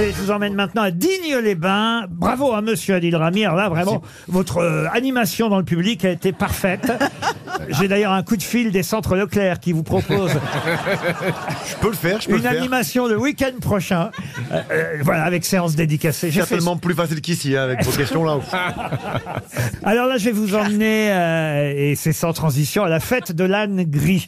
Allez, je vous emmène maintenant à Digne-les-Bains. Bravo à monsieur Adil Rami. Alors là, vraiment, votre euh, animation dans le public a été parfaite. J'ai d'ailleurs un coup de fil des centres Leclerc qui vous propose Je peux le faire, je peux une le faire. animation le week-end prochain. Euh, euh, voilà, avec séance dédicacée. J'ai fait Certainement plus facile qu'ici, hein, avec vos questions là. Alors là, je vais vous emmener, euh, et c'est sans transition, à la fête de l'âne gris.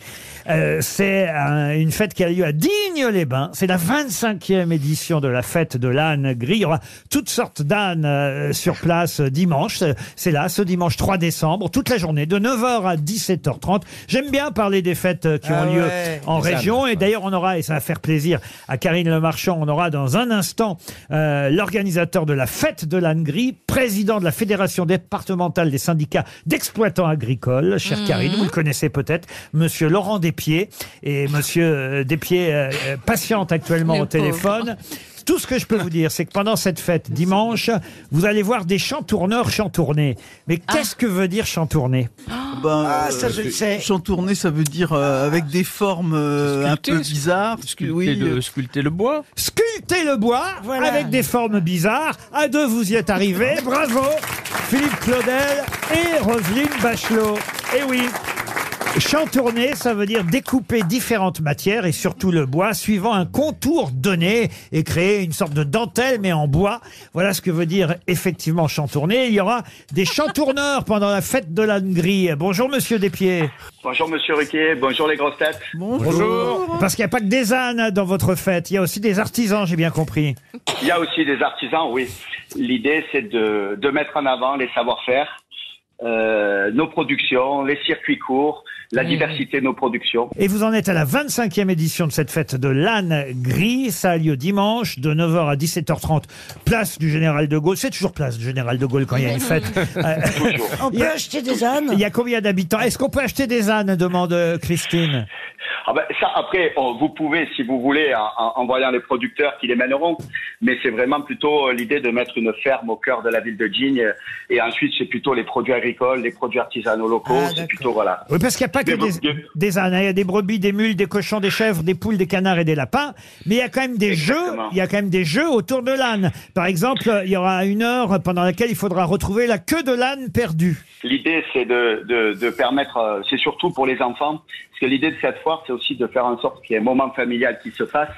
Euh, c'est un- une fête qui a lieu à Digne-les-Bains. C'est la 25e édition de la fête de l'âne gris. Il y aura toutes sortes d'ânes euh, sur place euh, dimanche. C'est- C'est là, ce dimanche 3 décembre, toute la journée, de 9h à 17h30. J'aime bien parler des fêtes euh, qui Ah ont lieu ouais. en région. Et d'ailleurs, on aura, et ça va faire plaisir à Karine Le Marchand, on aura dans un instant euh, l'organisateur de la fête de l'âne gris, président de la Fédération départementale des syndicats d'exploitants agricoles, chère Mhm. Karine, vous le connaissez peut-être, monsieur Laurent Despieds. Et monsieur euh, Despieds euh, euh, patiente actuellement Le au téléphone. Tout ce que je peux vous dire, c'est que pendant cette fête, dimanche, vous allez voir des chantourneurs chantourner. Mais qu'est-ce que veut dire chantourner? Ben, Ah, euh, ça, je le sais. Chantourner, ça veut dire euh, avec des formes euh, un peu bizarres. parce que, oui, le, sculpter le bois. Sculpter le bois Voilà. avec des formes bizarres. À deux, vous y êtes arrivés. Bravo Philippe Claudel et Roselyne Bachelot. Eh oui Chantourner, ça veut dire découper différentes matières et surtout le bois suivant un contour donné et créer une sorte de dentelle mais en bois. Voilà ce que veut dire effectivement chantourner. Il y aura des chantourneurs pendant la fête de l'âne gris. Bonjour Monsieur Despieds. Bonjour Monsieur Ruquier, bonjour les grosses têtes. bonjour. Parce qu'il n'y a pas que des ânes dans votre fête, il y a aussi des artisans, j'ai bien compris. Il y a aussi des artisans, oui. L'idée, c'est de, de mettre en avant les savoir-faire, euh, nos productions, les circuits courts, la diversité de nos productions. Et vous en êtes à la 25e édition de cette fête de l'âne gris. Ça a lieu dimanche de 9h à 17h30, place du Général de Gaulle. C'est toujours place du Général de Gaulle quand il y a une fête. Euh. On Il y peut a- acheter des ânes? il y a combien d'habitants? Est-ce qu'on peut acheter des ânes? demande euh, Christine. Ah ben, ça, après, vous pouvez, si vous voulez, en, voyant les producteurs qui les mèneront, mais c'est vraiment plutôt euh, l'idée de mettre une ferme au cœur de la ville de Digne. Et ensuite, c'est plutôt les produits agricoles, les produits artisanaux locaux. Ah, c'est plutôt, voilà. Oui, parce qu'il n'y a pas que Des des, brebis. des ânes. hein. Il y a des brebis, des mules, des cochons, des chèvres, des poules, des canards et des lapins. Mais il y a quand même des jeux. Il y a quand même des jeux autour de l'âne. Par exemple, il y aura une heure pendant laquelle il faudra retrouver la queue de l'âne perdue. L'idée, c'est de, de, de permettre, euh, c'est surtout pour les enfants, l'idée de cette foire, c'est aussi de faire en sorte qu'il y ait un moment familial qui se fasse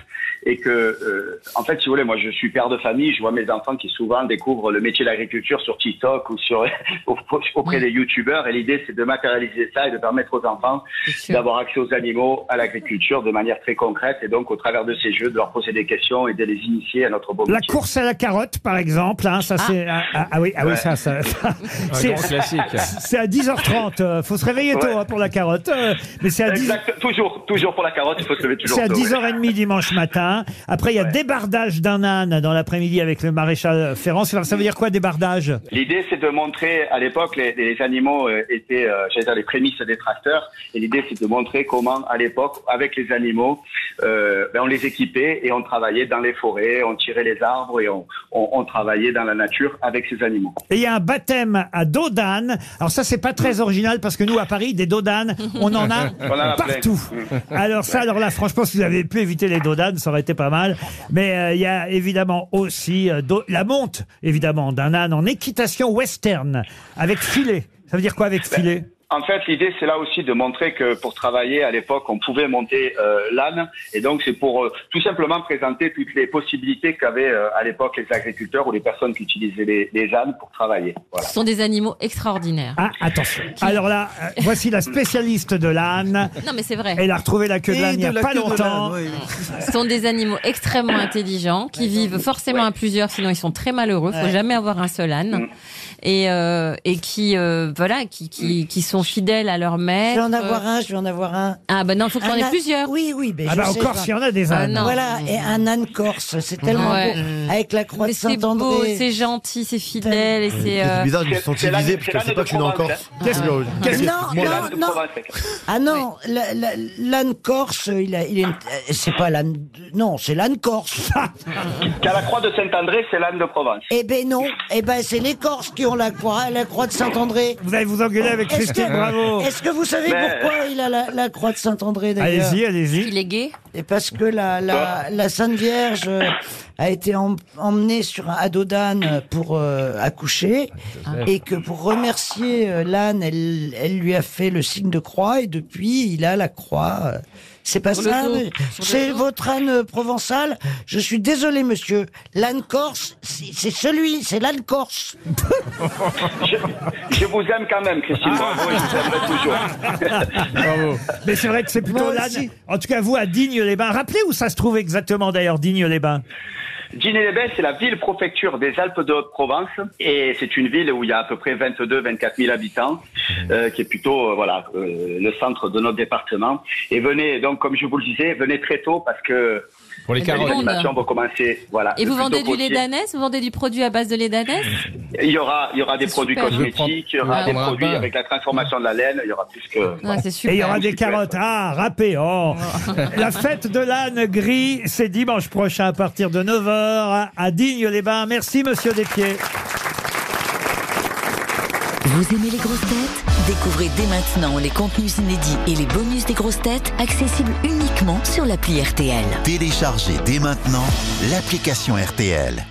et que, euh, en fait, si vous voulez, moi, je suis père de famille, je vois mes enfants qui souvent découvrent le métier d'agriculture sur TikTok ou sur auprès des youtubeurs, et l'idée, c'est de matérialiser ça et de permettre aux enfants d'avoir accès aux animaux, à l'agriculture de manière très concrète, et donc au travers de ces jeux, de leur poser des questions et de les initier à notre beau La métier. course à la carotte, par exemple, hein, ça c'est ah, ah, ah oui, ah oui, ça, ça, c'est classique. c'est à 10h30. euh, faut se réveiller tôt Ouais. hein, pour la carotte, euh, mais c'est à 10 Exact, toujours, toujours pour la carotte, il faut se lever toujours c'est à tôt, ouais. 10h30 dimanche matin. Après, il y a débardage d'un âne dans l'après-midi avec le maréchal Ferrand. Ça veut dire quoi, débardage? L'idée, c'est de montrer, à l'époque, les, les animaux euh, étaient, euh, j'allais dire, les prémices des tracteurs. Et l'idée, c'est de montrer comment, à l'époque, avec les animaux, euh, ben, on les équipait et on travaillait dans les forêts, on tirait les arbres et on, on, on travaillait dans la nature avec ces animaux. Et il y a un baptême à dos d'âne. Alors ça, c'est pas très original parce que nous, à Paris, des dos d'âne, on en a On en a plein. partout. Alors ça, alors là, franchement, si vous avez pu éviter les dos d'âne, ça aurait été pas mal. Mais euh, il y a évidemment aussi euh, la monte, évidemment, d'un âne en équitation western avec filet. Ça veut dire quoi avec filet? En fait, l'idée, c'est là aussi de montrer que pour travailler à l'époque, on pouvait monter euh, l'âne. Et donc, c'est pour euh, tout simplement présenter toutes les possibilités qu'avaient euh, à l'époque les agriculteurs ou les personnes qui utilisaient les, les ânes pour travailler. Voilà. Ce sont des animaux extraordinaires. Ah, attention. Alors là, euh, voici la spécialiste de l'âne. Non, mais c'est vrai. Elle a retrouvé la queue de l'âne il n'y a pas longtemps. oui. Ce sont des animaux extrêmement intelligents qui vivent forcément à plusieurs, sinon ils sont très malheureux. Faut Ouais. jamais avoir un seul âne. Mm. Et, euh, et qui euh, voilà qui, qui, qui sont fidèles à leur Je maître. vais en avoir un, je vais en avoir un. Ah ben non, faut que t'en Un aies âne- plusieurs. Oui, oui, mais Ah je bah sais encore pas. s'il y en a des Ah, ânes. non. Voilà, et un âne corse, c'est tellement Ouais. beau. Avec la croix Mais de c'est beau, Saint-André. c'est gentil, c'est fidèle et c'est. Euh, bizarre, ils sont civilisés c'est parce que je sais pas que je suis en Corse. Qu'est-ce que- qu'est-ce que- Non, non, non. Ah non, l'âne corse, il a, il est, c'est pas l'âne, non, c'est l'âne corse. Qu'à la croix de Saint-André, c'est l'âne de Provence. eh ben non, eh ben c'est les Corses qui ont la croix, la croix de Saint-André. Vous allez vous engueuler avec que, Bravo. est-ce que vous savez Mais- pourquoi il a la, la croix de Saint-André d'ailleurs Allez-y, allez-y. Il est gay Et parce que la, la, la Sainte Vierge euh, a été em- emmenée sur un ado d'âne pour euh, accoucher et que pour remercier euh, l'âne, elle, elle lui a fait le signe de croix et depuis il a la croix. euh. C'est pas Sur le ça, dos. mais Sur le c'est dos. votre âne euh, provençal. Je suis désolé, monsieur. L'âne corse, c'est c'est celui, c'est l'âne corse. Je, je vous aime quand même, Christine Bravo, et je vous aimerai toujours. Bravo. Mais c'est vrai que c'est plutôt Moi l'âne. aussi. En tout cas, vous, à Digne-les-Bains. Rappelez où ça se trouve exactement, d'ailleurs, Digne-les-Bains. Digne-les-Bains, c'est la ville-préfecture des Alpes de Haute-Provence et c'est une ville où il y a à peu près 22-24 000 habitants, euh, qui est plutôt euh, voilà euh, le centre de notre département. Et venez donc, comme je vous le disais, venez très tôt parce que Pour les carottes. animations vont commencer. Voilà. Et vous vendez du lait d'ânesse Vous vendez du produit à base de lait d'ânesse Il y aura, il y aura des produits super. cosmétiques, il y aura Je des produits avec la transformation de la laine, il y aura plus que. Ouais, C'est super. Et il y aura des super. carottes. Ah, râpé. Oh. La fête de l'âne gris, c'est dimanche prochain à partir de 9h à Digne-les-Bains. Merci, monsieur Despieds. Vous aimez les grosses têtes? Découvrez dès maintenant les contenus inédits et les bonus des grosses têtes accessibles uniquement sur l'appli RTL. Téléchargez dès maintenant l'application RTL.